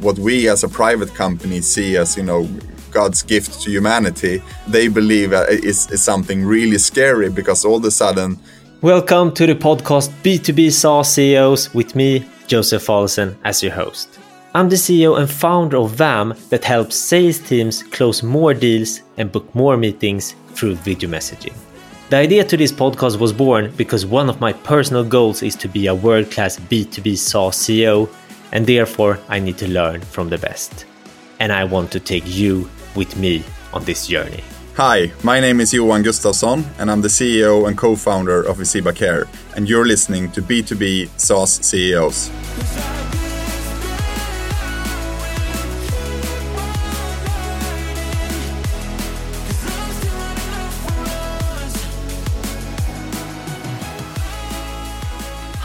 what we as a private company see as you know God's gift to humanity, they believe uh, is, is something really scary because all of a sudden. Welcome to the podcast B2B SaaS CEOs with me, Josef Fallesen, as your host. I'm the CEO and founder of Vaam that helps sales teams close more deals and book more meetings through video messaging. The idea to this podcast was born because one of my personal goals is to be a world class B2B SaaS CEO, and therefore I need to learn from the best. And I want to take you with me on this journey. Hi, my name is Johan Gustafsson, and I'm the CEO and co founder of Visiba Care, and you're listening to B2B SaaS CEOs.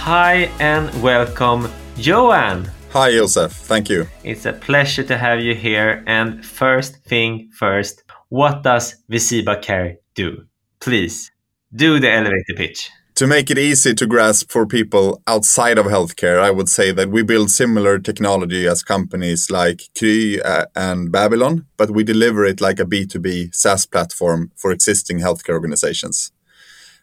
Hi and welcome, Johan. Hi, Josef. Thank you. It's a pleasure to have you here. And first thing first, what does Visiba Care do? Please do the elevator pitch. To make it easy to grasp for people outside of healthcare, I would say that we build similar technology as companies like Kry uh, and Babylon, but we deliver it like a B2B SaaS platform for existing healthcare organizations.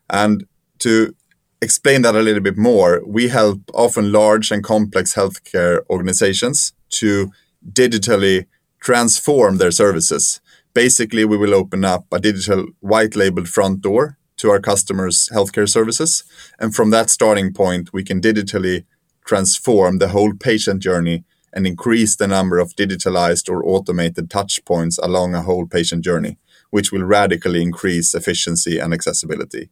And to explain that a little bit more, we help often large and complex healthcare organizations to digitally transform their services. Basically, we will open up a digital white labeled front door to our customers' healthcare services. And from that starting point, we can digitally transform the whole patient journey and increase the number of digitalized or automated touch points along a whole patient journey, which will radically increase efficiency and accessibility.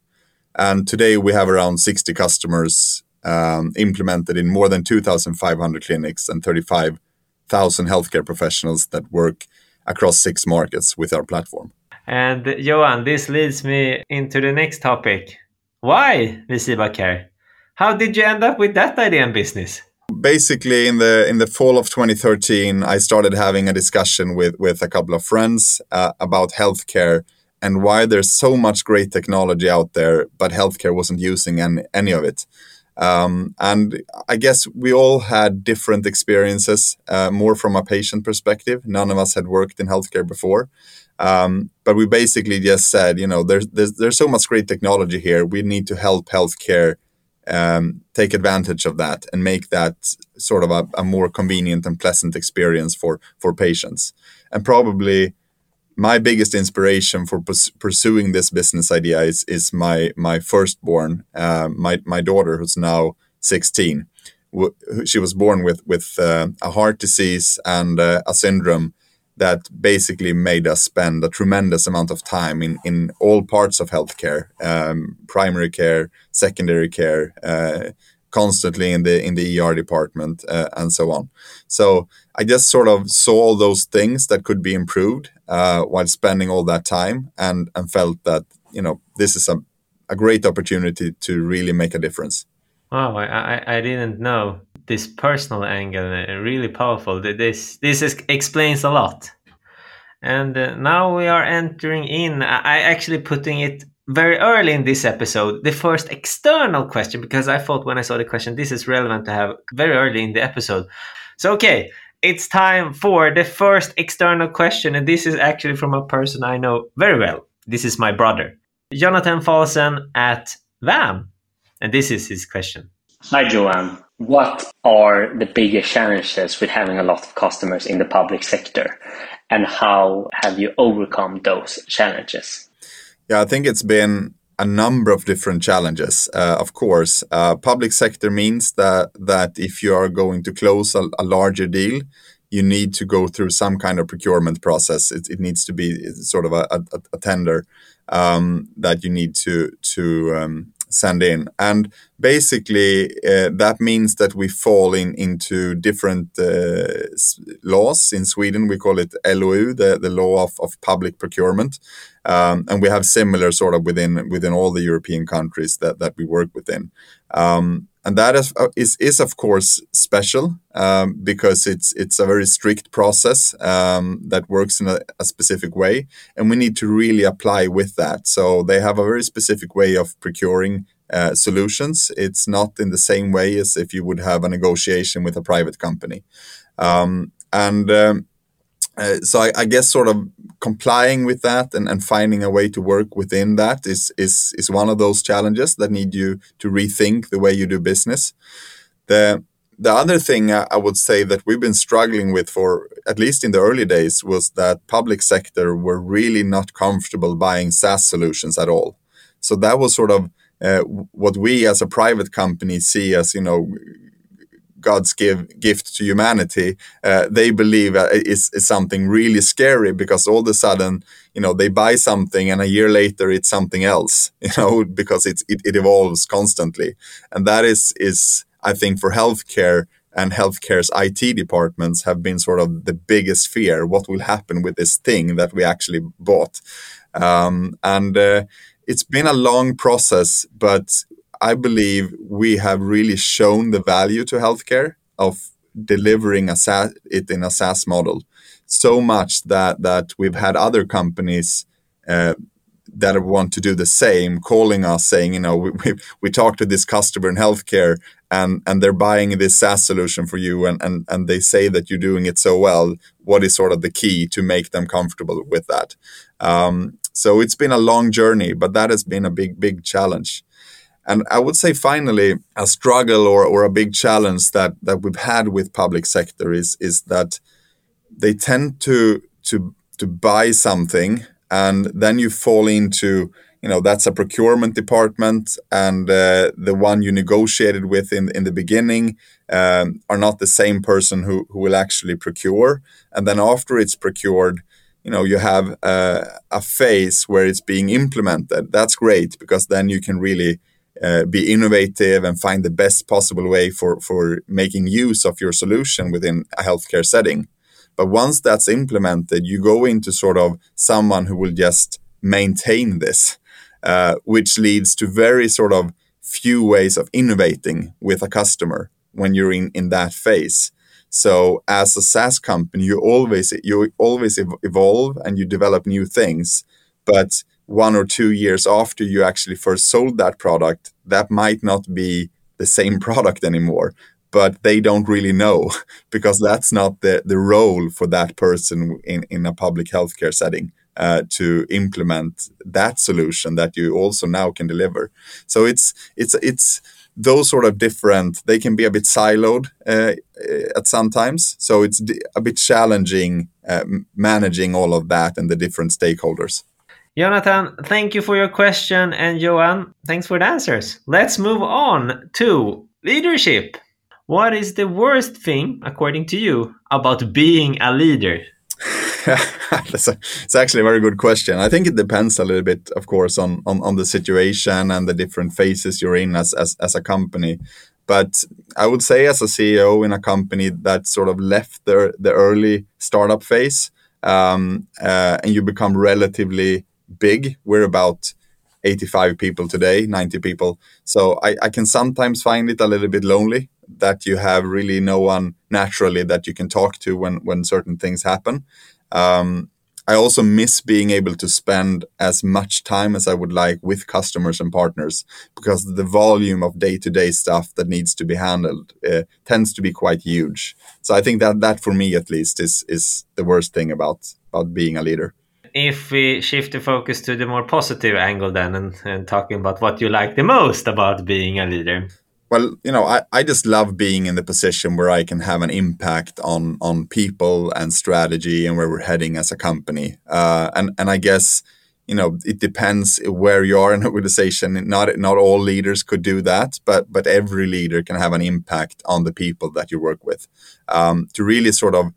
And today we have around 60 customers um, implemented in more than 2,500 clinics and 35,000 healthcare professionals that work across six markets with our platform. And Johan, this leads me into the next topic. Why Visiba Care? How did you end up with that idea in business? Basically, in the in the fall of 2013, I started having a discussion with with a couple of friends uh, about healthcare and why there's so much great technology out there, but healthcare wasn't using any, any of it. Um, and I guess we all had different experiences, uh, more from a patient perspective. None of us had worked in healthcare before. Um, but we basically just said, you know, there's, there's, there's so much great technology here. We need to help healthcare um, take advantage of that and make that sort of a, a more convenient and pleasant experience for for patients. And probably my biggest inspiration for pursuing this business idea is is my my firstborn, uh, my my daughter, who's now 16. she was born with with uh, a heart disease and uh, a syndrome that basically made us spend a tremendous amount of time in in all parts of healthcare, um, primary care, secondary care, uh, constantly in the in the ER department uh, and so on. So I just sort of saw all those things that could be improved uh, while spending all that time, and and felt that you know this is a a great opportunity to really make a difference. Wow, I I didn't know this personal angle. Uh, really powerful. This this is, explains a lot. And uh, now we are entering in. I actually putting it very early in this episode the first external question because I thought when I saw the question this is relevant to have very early in the episode. So okay, it's time for the first external question and this is actually from a person I know very well. This is my brother, Jonathan Fallesen at Vaam. And this is his question. Hi Johan. What are the biggest challenges with having a lot of customers in the public sector and how have you overcome those challenges? Yeah, I think it's been a number of different challenges. Uh, of course, uh, public sector means that that if you are going to close a, a, larger deal, you need to go through some kind of procurement process. It, it needs to be sort of a, a, a tender um, that you need to to um, send in. And basically, uh, that means that we fall in into different uh, laws. In Sweden, we call it LOU, the, the law of, of public procurement. Um, and we have similar sort of within within all the European countries that, that we work within. Um, and that is, uh, is, is of course special um, because it's it's a very strict process um, that works in a, a, specific way, and we need to really apply with that. So they have a very specific way of procuring uh, solutions. It's not in the same way as if you would have a negotiation with a private company. Um, and um, uh, so I, I, guess sort of complying with that and, and finding a way to work within that is is is one of those challenges that need you to rethink the way you do business. The the other thing I would say that we've been struggling with for at least in the early days was that public sector were really not comfortable buying SaaS solutions at all. So that was sort of uh, what we as a private company see as you know God's give, gift to humanity, uh, they believe uh, is, is something really scary because all of a sudden, you know, they buy something and a year later it's something else, you know, because it's, it, it evolves constantly. And that is, is, I think for healthcare and healthcare's IT departments have been sort of the biggest fear. What will happen with this thing that we actually bought? Um, and uh, it's been a long process, but I believe we have really shown the value to healthcare of delivering a SaaS, it in a SaaS model so much that that we've had other companies uh, that want to do the same calling us saying you know we, we, we talked to this customer in healthcare and and they're buying this SaaS solution for you and, and and they say that you're doing it so well. What is sort of the key to make them comfortable with that? Um, so it's been a long journey but that has been a big big challenge and I would say finally, a struggle or, or a big challenge that, that we've had with public sector is, is that they tend to, to, to buy something and then you fall into, you know, that's a procurement department and uh, the one you negotiated with in, in the beginning um, are not the same person who, who will actually procure. And then after it's procured, you know you have uh, a phase where it's being implemented that's great because then you can really uh, be innovative and find the best possible way for, for making use of your solution within a healthcare setting. But once that's implemented, you go into sort of someone who will just maintain this, uh, which leads to very sort of few ways of innovating with a customer when you're in, in that phase. So as a SaaS company, you always you always evolve and you develop new things, but one or two years after you actually first sold that product, that might not be the same product anymore. But they don't really know because that's not the, the role for that person in, in a public healthcare setting uh, to implement that solution that you also now can deliver. So it's it's it's those sort of different. They can be a bit siloed uh, at sometimes. So it's a bit challenging uh, managing all of that and the different stakeholders. Jonathan, thank you for your question. And Johan, thanks for the answers. Let's move on to leadership. What is the worst thing, according to you, about being a leader? That's a, it's actually a very good question. I think it depends a little bit, of course, on, on, on the situation and the different phases you're in as, as, as a company. But I would say, as a CEO in a company that sort of left the, the early startup phase, um, uh, and you become relatively big. We're about 85 people today, 90 people. So I, I, can sometimes find it a little bit lonely that you have really no one naturally that you can talk to when, when certain things happen. Um, I also miss being able to spend as much time as I would like with customers and partners because the volume of day to day stuff that needs to be handled uh, tends to be quite huge. So I think that that for me at least is is the worst thing about about being a leader if we shift the focus to the more positive angle then and, and talking about what you like the most about being a leader well you know I, I just love being in the position where i can have an impact on on people and strategy and where we're heading as a company. Uh, and and i guess you know it depends where you are in an organization. Not not all leaders could do that but but every leader can have an impact on the people that you work with. Um, to really sort of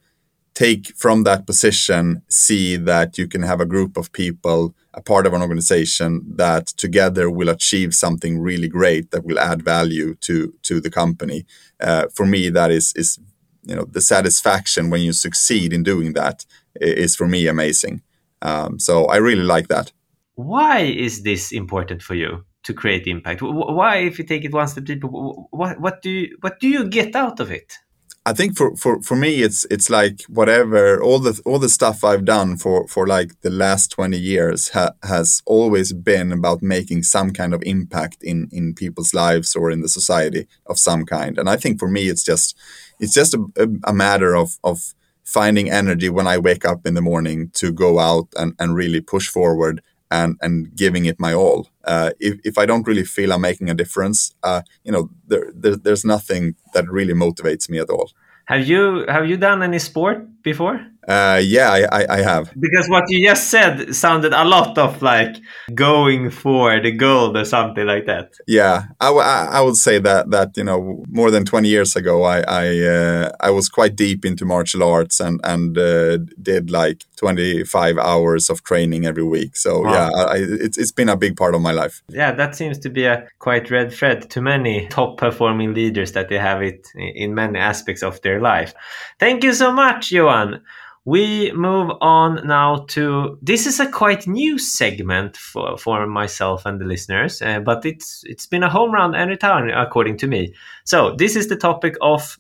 take from that position, see that you can have a group of people, a part of an organization that together will achieve something really great that will add value to to the company. Uh, for me, that is is you know the satisfaction when you succeed in doing that is for me amazing. Um, so I really like that. Why is this important for you to create impact? Why, if you take it one step deeper, what what do you, what do you get out of it? I think for, for, for me it's it's like whatever all the all the stuff I've done for for like the last 20 years ha, has always been about making some kind of impact in in people's lives or in the society of some kind. And I think for me it's just it's just a, a matter of of finding energy when I wake up in the morning to go out and, and really push forward and, and giving it my all. Uh, if, if I don't really feel I'm making a difference, uh, you know, there, there, there's nothing that really motivates me at all. Have you have you done any sport before? Uh, yeah, I, I, I, have. Because what you just said sounded a lot of like going for the gold or something like that. Yeah, I, I would say that that you know more than twenty years ago, I I, uh, I was quite deep into martial arts and and uh, did like twenty five hours of training every week. So wow. yeah, I, it's it's been a big part of my life. Yeah, that seems to be a quite red thread to many top performing leaders that they have it in many aspects of their life. Thank you so much, Johan. We move on now to this is a quite new segment for, for myself and the listeners, uh, but it's it's been a home run every time according to me. So this is the topic of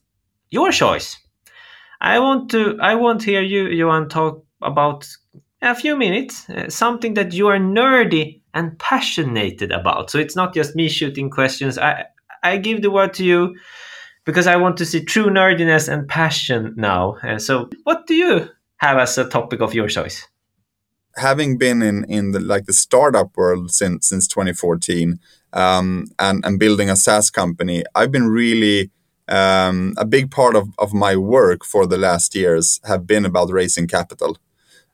your choice. I want to I want to hear you, Johan, talk about a few minutes uh, something that you are nerdy and passionate about. So it's not just me shooting questions. I I give the word to you because I want to see true nerdiness and passion now. Uh, so, what do you have as a topic of your choice? Having been in in the like the startup world since since 2014 um, and and building a SaaS company, I've been really um, a big part of, of my work for the last years have been about raising capital.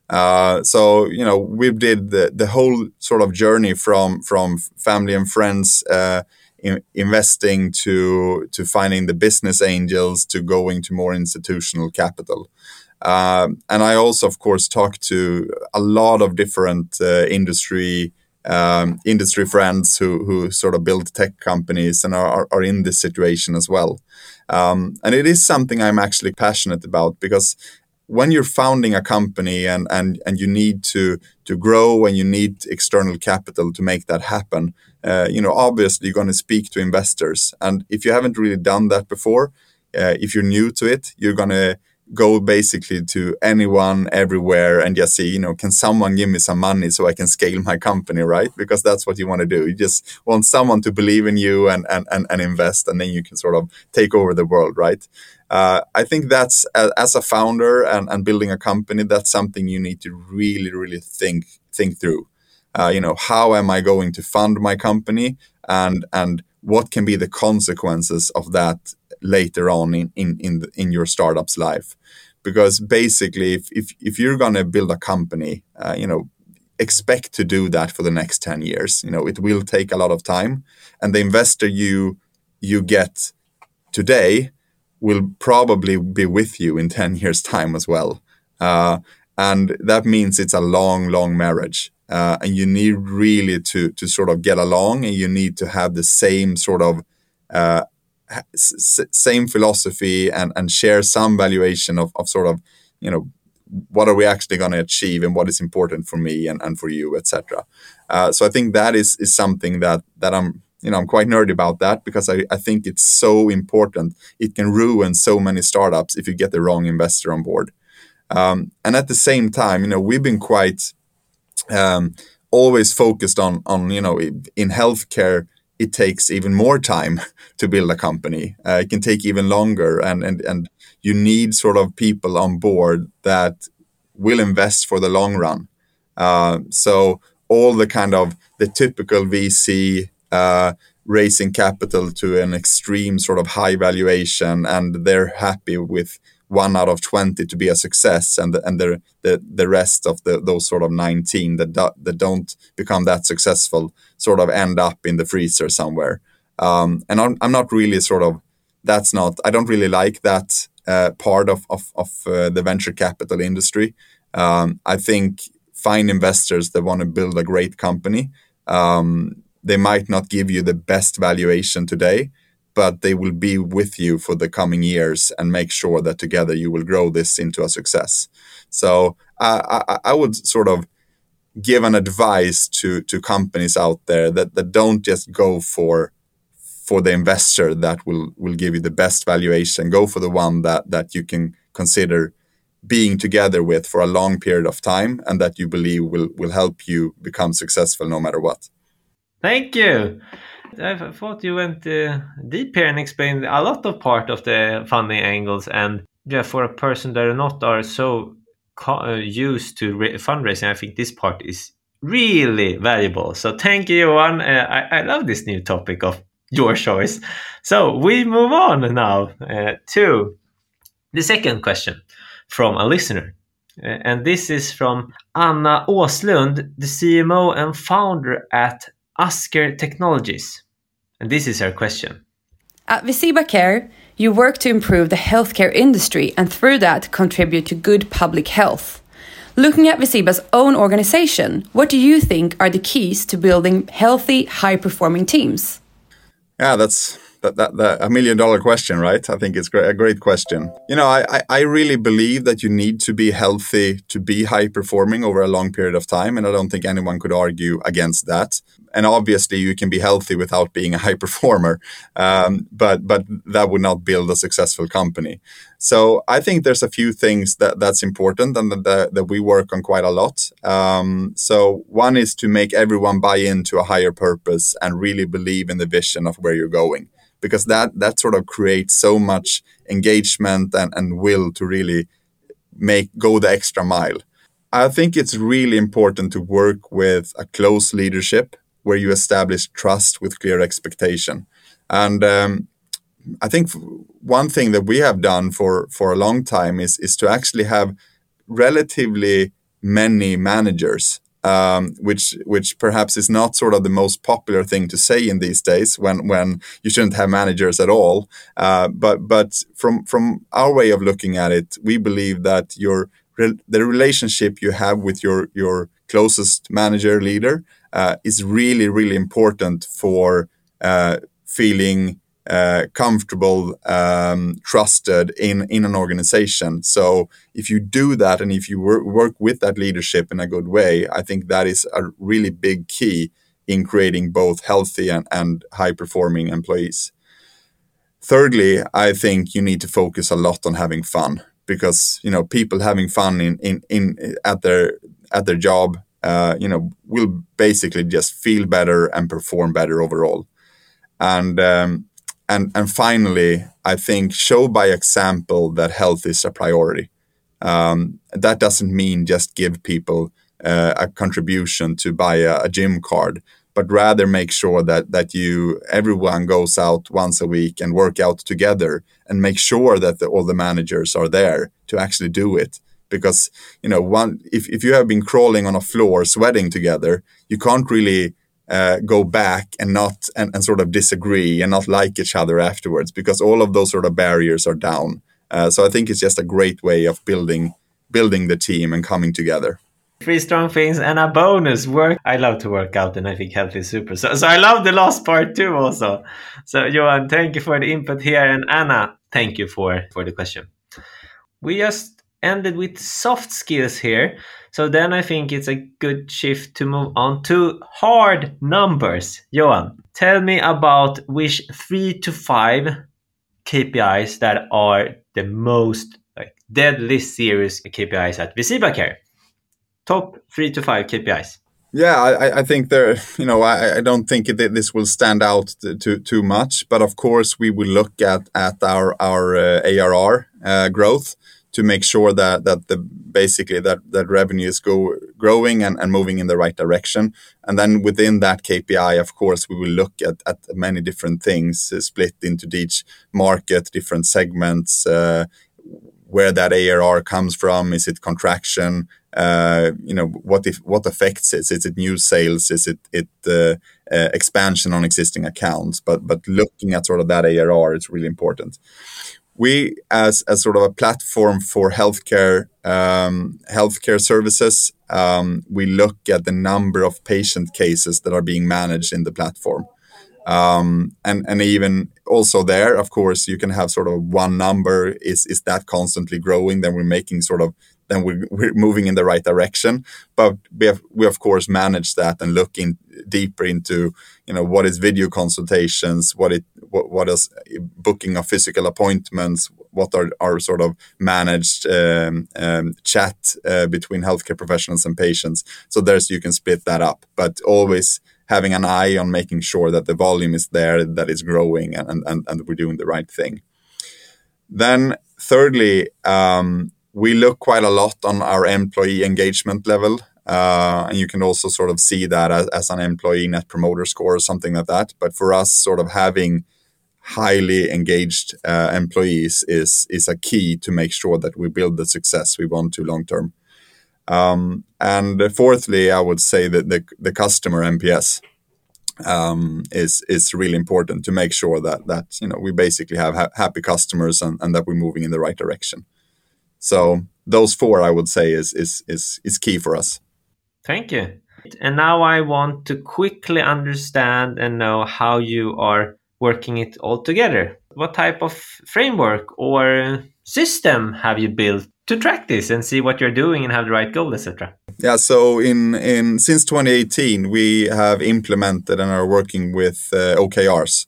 Uh, so you know we did the, the whole sort of journey from from family and friends uh, in, investing to to finding the business angels to going to more institutional capital. Um, and I also, of course, talk to a lot of different uh, industry um, industry friends who who sort of build tech companies and are, are in this situation as well. Um, and it is something I'm actually passionate about because when you're founding a company and and and you need to to grow and you need external capital to make that happen, uh, you know, obviously you're going to speak to investors. And if you haven't really done that before, uh, if you're new to it, you're going to go basically to anyone everywhere and just say, you know, can someone give me some money so I can scale my company, right? Because that's what you want to do. You just want someone to believe in you and and and, and invest, and then you can sort of take over the world, right? Uh, I think that's as a founder and, and building a company, that's something you need to really, really think think through. Uh, you know, how am I going to fund my company, and and what can be the consequences of that later on in in in, the, in your startup's life? Because basically, if if, if you're going to build a company, uh, you know, expect to do that for the next 10 years. You know it will take a lot of time. And the investor you you get today will probably be with you in 10 years time as well. Uh, and that means it's a long long marriage uh, and you need really to to sort of get along and you need to have the same sort of uh, s- same philosophy and and share some valuation of, of sort of you know what are we actually going to achieve and what is important for me and, and for you etc uh, so i think that is is something that that i'm you know i'm quite nerdy about that because I, I think it's so important. It can ruin so many startups if you get the wrong investor on board. Um, and at the same time you know we've been quite um, always focused on on you know in healthcare it takes even more time to build a company. Uh, it can take even longer and and and you need sort of people on board that will invest for the long run. Uh, so all the kind of the typical vc uh, raising capital to an extreme sort of high valuation and they're happy with one out of 20 to be a success and the, and the, the, the rest of the, those sort of 19 that, do, that don't become that successful sort of end up in the freezer somewhere. Um, and I'm, I'm not really sort of, that's not, I don't really like that uh, part of, of, of uh, the venture capital industry. Um, I think find investors that want to build a great company. Um, they might not give you the best valuation today, but they will be with you for the coming years and make sure that together you will grow this into a success. So uh, I, I would sort of give an advice to to companies out there that, that don't just go for for the investor that will will give you the best valuation. Go for the one that that you can consider being together with for a long period of time and that you believe will will help you become successful no matter what. Thank you. I thought you went uh, deep here and explained a lot of part of the funding angles and yeah, for a person that are not are so uh, used to fundraising, I think this part is really valuable. So thank you, Johan. Uh, I, I love this new topic of your choice. So we move on now uh, to the second question from a listener. Uh, and this is from Anna Åslund, the CMO and founder at Asker Technologies. And this is her question. At Visiba Care, you work to improve the healthcare industry and through that contribute to good public health. Looking at Visiba's own organization, what do you think are the keys to building healthy, high performing teams? Yeah, that's that, that, that, a million dollar question, right? I think it's a great question. You know, I, I really believe that you need to be healthy to be high performing over a long period of time. And I don't think anyone could argue against that. And obviously, you can be healthy without being a high performer, um, but but that would not build a successful company. So I think there's a few things that that's important and that, that we work on quite a lot. Um, so one is to make everyone buy into a higher purpose and really believe in the vision of where you're going because that that sort of creates so much engagement and, and will to really make go the extra mile. I think it's really important to work with a close leadership where you establish trust with clear expectation. And um, I think one thing that we have done for for a long time is is to actually have relatively many managers um, which which perhaps is not sort of the most popular thing to say in these days when when you shouldn't have managers at all. Uh, but but from from our way of looking at it, we believe that your the relationship you have with your your closest manager leader uh, is really really important for uh, feeling uh, comfortable, um, trusted in in an organization. So if you do that and if you wor- work with that leadership in a good way, I think that is a really big key in creating both healthy and, and high performing employees. Thirdly, I think you need to focus a lot on having fun because you know people having fun in in, in at their at their job, uh, you know, will basically just feel better and perform better overall. And um, and and finally, I think show by example that health is a priority. Um, that doesn't mean just give people uh, a contribution to buy a, a, gym card, but rather make sure that that you everyone goes out once a week and work out together, and make sure that the, all the managers are there to actually do it. Because you know, one if if you have been crawling on a floor sweating together, you can't really uh, go back and not and, and sort of disagree and not like each other afterwards because all of those sort of barriers are down. Uh, so I think it's just a great way of building building the team and coming together. Three strong things and a bonus work. I love to work out and I think health is super. So, so I love the last part too also. So Johan, thank you for the input here and Anna, thank you for, for the question. We just ended with soft skills here. So then I think it's a good shift to move on to hard numbers. Johan, tell me about which three to five KPIs that are the most like deadly serious KPIs at Visiba Care. Top three to five KPIs. Yeah, I, I think there. You know, I, I don't think it, this will stand out too too much, but of course we will look at at our our uh, ARR uh, growth to make sure that that the basically that that revenue is go, growing and, and moving in the right direction. And then within that KPI, of course, we will look at, at many different things uh, split into each market, different segments, uh, where that ARR comes from. Is it contraction? Uh, you know, what if what affects it? Is it new sales? Is it it uh, uh, expansion on existing accounts? But but looking at sort of that ARR is really important we as, a sort of a platform for healthcare um, healthcare services um, we look at the number of patient cases that are being managed in the platform. Um, and and even also there of course you can have sort of one number is is that constantly growing? Then we're making sort of then we're, we're moving in the right direction. But we have we of course manage that and look in deeper into you know what is video consultations, what it what, what is booking of physical appointments, what are are sort of managed um, um, chat uh, between healthcare professionals and patients. So there's you can split that up, but always having an eye on making sure that the volume is there, that is growing, and and, and we're doing the right thing. Then thirdly, um, we look quite a lot on our employee engagement level. Uh, and you can also sort of see that as, as, an employee net promoter score or something like that. But for us, sort of having highly engaged uh, employees is is a key to make sure that we build the success we want to long term. Um, and fourthly, I would say that the the customer NPS um, is is really important to make sure that that you know we basically have ha- happy customers and, and that we're moving in the right direction. So those four, I would say, is is is is key for us. Thank you. And now I want to quickly understand and know how you are working it all together. What type of framework or system have you built to track this and see what you're doing and have the right goal, etc.? Yeah, so in in since 2018 we have implemented and are working with uh, OKRs.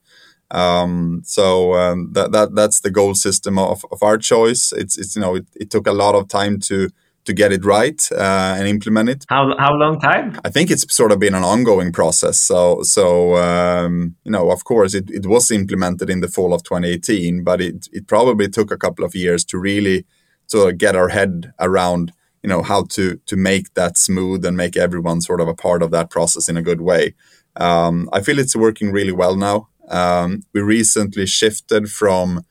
Um, so um, that that that's the goal system of, of our choice. It's it's you know it, it took a lot of time to to get it right uh, and implement it. How how long time? I think it's sort of been an ongoing process. So so um, you know, of course, it, it was implemented in the fall of 2018, but it it probably took a couple of years to really sort of get our head around you know how to to make that smooth and make everyone sort of a part of that process in a good way. Um, I feel it's working really well now. Um, we recently shifted from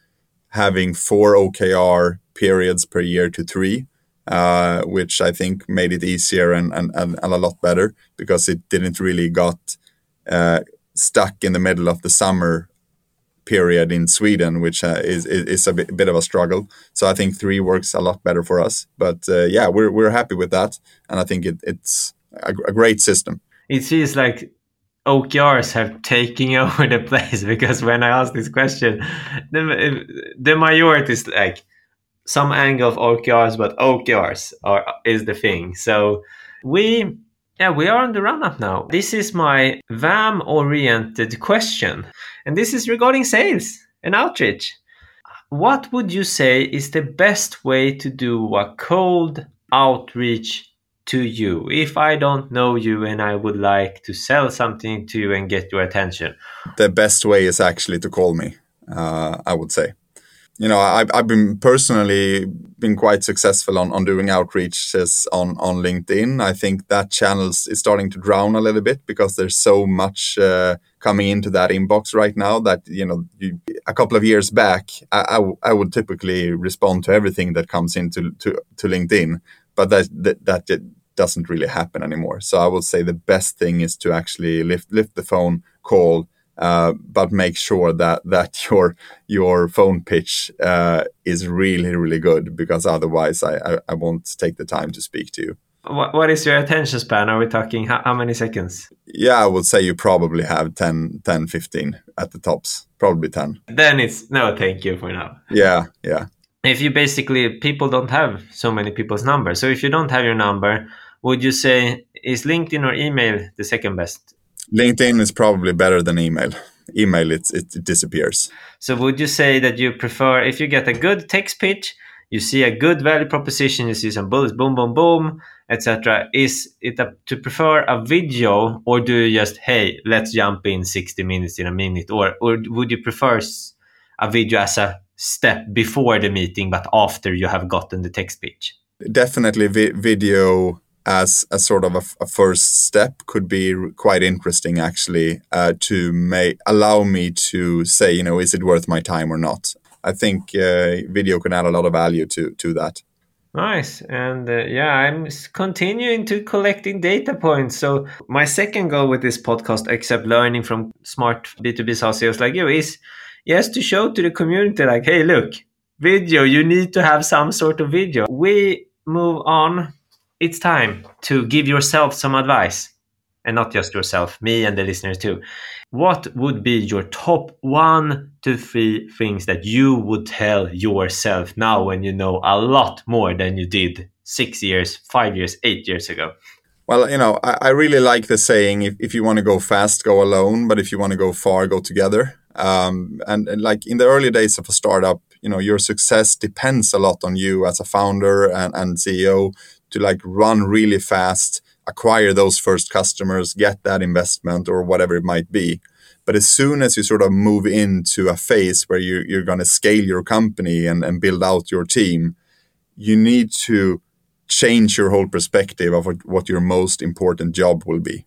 having four OKR periods per year to three uh, which I think made it easier and, and, and, a lot better because it didn't really got uh, stuck in the middle of the summer period in Sweden, which uh, is, is a bit, bit, of a struggle. So I think three works a lot better for us. But uh, yeah, we're, we're happy with that. And I think it, it's a, a great system. It feels like OKRs have taken over the place because when I ask this question, the, the majority is like, some angle of OKRs, but OKRs are is the thing. So we yeah, we are on the run up now. This is my Vaam oriented question. And this is regarding sales and outreach. What would you say is the best way to do a cold outreach to you if I don't know you and I would like to sell something to you and get your attention? The best way is actually to call me, uh, I would say you know, I've, I've been personally been quite successful on, on doing outreaches on, on LinkedIn. I think that channel is starting to drown a little bit because there's so much uh, coming into that inbox right now that, you know, you, a couple of years back, I, I, would typically respond to everything that comes into to, to LinkedIn, but that, that, that doesn't really happen anymore. So I would say the best thing is to actually lift, lift the phone, call, uh, but make sure that that your your phone pitch uh, is really really good because otherwise I, I, I won't take the time to speak to you. What, what is your attention span? Are we talking how, how, many seconds? Yeah, I would say you probably have 10, 10, 15 at the tops, probably 10. Then it's no thank you for now. Yeah, yeah. If you basically, people don't have so many people's numbers. So if you don't have your number, would you say is LinkedIn or email the second best? LinkedIn is probably better than email. Email it, it disappears. So would you say that you prefer if you get a good text pitch, you see a good value proposition, you see some bullets, boom, boom, boom, etc. Is it a, to prefer a video, or do you just hey, let's jump in sixty minutes in a minute, or or would you prefer a video as a step before the meeting, but after you have gotten the text pitch? Definitely, vi- video as a sort of a, a, first step could be quite interesting actually uh, to make allow me to say you know is it worth my time or not? I think uh, video can add a lot of value to to that. Nice. And uh, yeah i'm continuing to collecting data points. So my second goal with this podcast except learning from smart b2b SaaS sales like you is yes to show to the community like hey look video you need to have some sort of video. We move on it's time to give yourself some advice and not just yourself, me and the listeners too. What would be your top one to three things that you would tell yourself now when you know a lot more than you did six years, five years, eight years ago? Well, you know, I, I really like the saying if, if you want to go fast, go alone, but if you want to go far, go together. Um, and, and like in the early days of a startup, you know, your success depends a lot on you as a founder and, and CEO to like run really fast, acquire those first customers, get that investment or whatever it might be. But as soon as you sort of move into a phase where you, you're going to scale your company and, and build out your team, you need to change your whole perspective of what, what your most important job will be.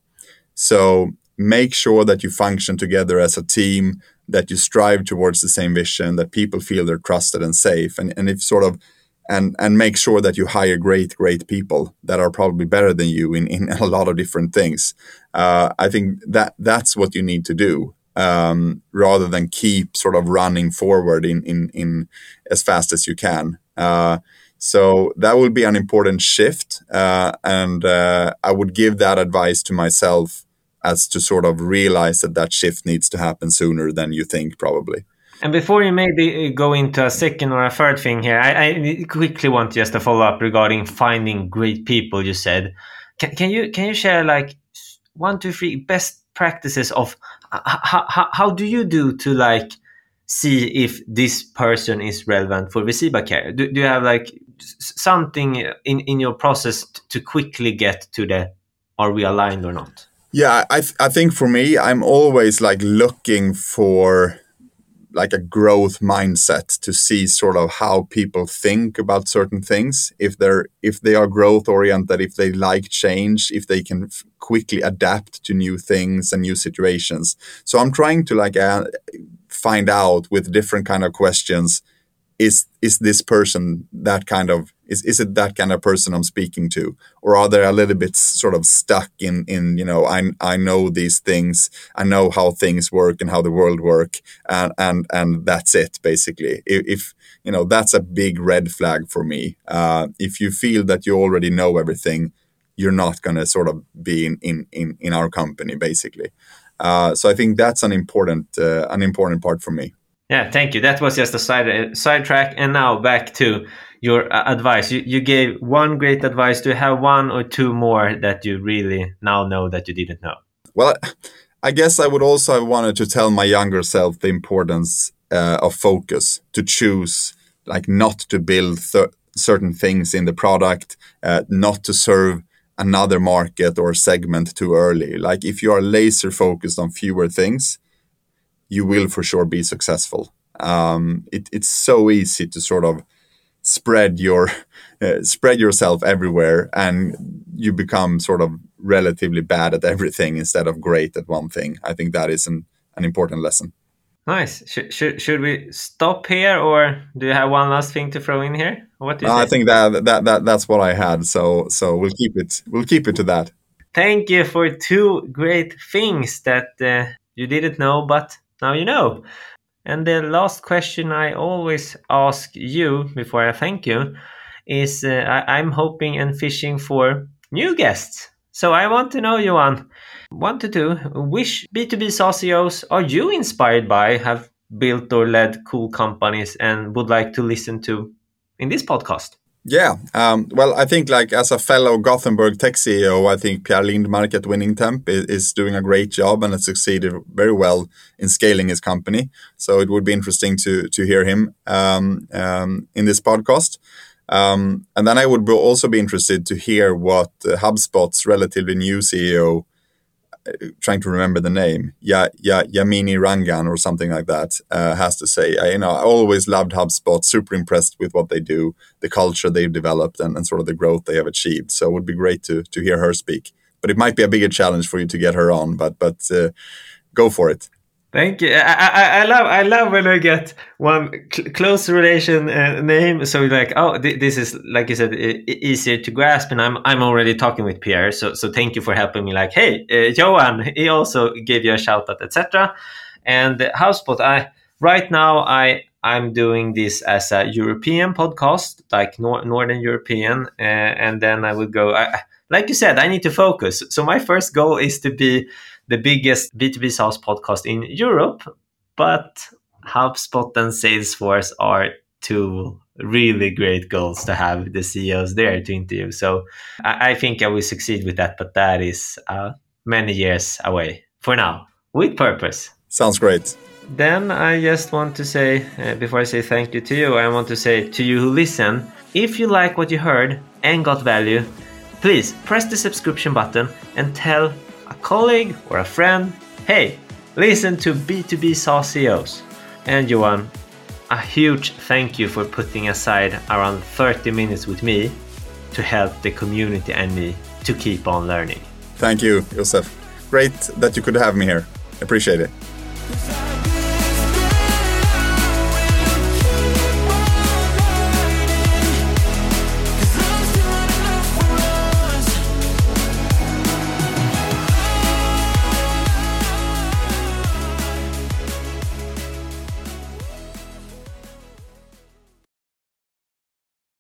So make sure that you function together as a team, that you strive towards the same vision, that people feel they're trusted and safe, and, and if sort of and and make sure that you hire great great people that are probably better than you in, in a lot of different things. Uh, I think that that's what you need to do um, rather than keep sort of running forward in in, in as fast as you can. Uh, so that will be an important shift, uh, and uh, I would give that advice to myself as to sort of realize that that shift needs to happen sooner than you think probably. And before you maybe uh, go into a second or a third thing here, I, I quickly want just to follow up regarding finding great people. You said, can, can you can you share like one, two, three best practices of how, how, how do you do to like see if this person is relevant for Visiba Care? Do, do you have like something in, in your process to quickly get to the are we aligned or not? Yeah, I th- I think for me, I'm always like looking for like a growth mindset to see sort of how people think about certain things. If they're if they are growth oriented if they like change if they can f- quickly adapt to new things and new situations. So i'm trying to like uh, find out with different kind of questions is is this person that kind of is, is it that kind of person I'm speaking to? Or are they a little bit sort of stuck in in you know I I know these things I know how things work and how the world work and and and that's it basically. If, if you know that's a big red flag for me. Uh, if you feel that you already know everything you're not going to sort of be in in in, in our company basically. Uh, so I think that's an important uh, an important part for me. Yeah, thank you. That was just a side uh, sidetrack, and now back to your uh, advice. You, you gave one great advice. You have one or two more that you really now know that you didn't know? Well, I guess I would also have wanted to tell my younger self the importance uh, of focus, to choose like not to build certain things in the product, uh, not to serve another market or segment too early. Like if you are laser focused on fewer things, you will for sure be successful. Um, it, it's so easy to sort of spread your uh, spread yourself everywhere, and you become sort of relatively bad at everything instead of great at one thing. I think that is an, an important lesson. Nice. Should, should, should we stop here, or do you have one last thing to throw in here? What do you? Uh, I think that, that that that's what I had. So so we'll keep it we'll keep it to that. Thank you for two great things that uh, you didn't know, but now you know. And the last question I always ask you before I thank you is uh, I- I'm hoping and fishing for new guests. So I want to know, Johan, one to two, which B2B SaaS CEOs are you inspired by, have built or led cool companies, and would like to listen to in this podcast? Yeah, um, well, I think like as a fellow Gothenburg tech CEO, I think Pierre Lindmark at Winningtemp is, is, doing a great job and has succeeded very well in scaling his company. So it would be interesting to to hear him um, um, in this podcast. Um, and then I would also be interested to hear what uh, HubSpot's relatively new CEO trying to remember the name, yeah, yeah, Yamini Rangan or something like that, uh, has to say. I, you know, I always loved HubSpot. Super impressed with what they do, the culture they've developed, and, and sort of the growth they have achieved. So it would be great to to hear her speak. But it might be a bigger challenge for you to get her on. But but uh, go for it. Thank you. I, I, I, love I love when I get one cl- close relation uh, name. So like, oh, th- this is like you said, e- easier to grasp, and I'm I'm already talking with Pierre. So so thank you for helping me. Like, hey, uh, Johan, he also gave you a shout out, etc. And HubSpot, I right now I I'm doing this as a European podcast, like nor- Northern European, uh, and then I would go. I, like you said, I need to focus. So my first goal is to be the biggest B2B SaaS podcast in Europe, but HubSpot and Salesforce are two really great goals to have the CEOs there to interview. So I, I think I will succeed with that, but that is uh, many years away for now, with purpose. Sounds great. Then I just want to say, uh, before I say thank you to you, I want to say to you who listen, if you like what you heard and got value, please press the subscription button and tell a colleague or a friend, hey, Listen to B2B SaaS CEOs. And Johan, a huge thank you for putting aside around 30 minutes with me to help the community and me to keep on learning. Thank you, Josef. Great that you could have me here. Appreciate it.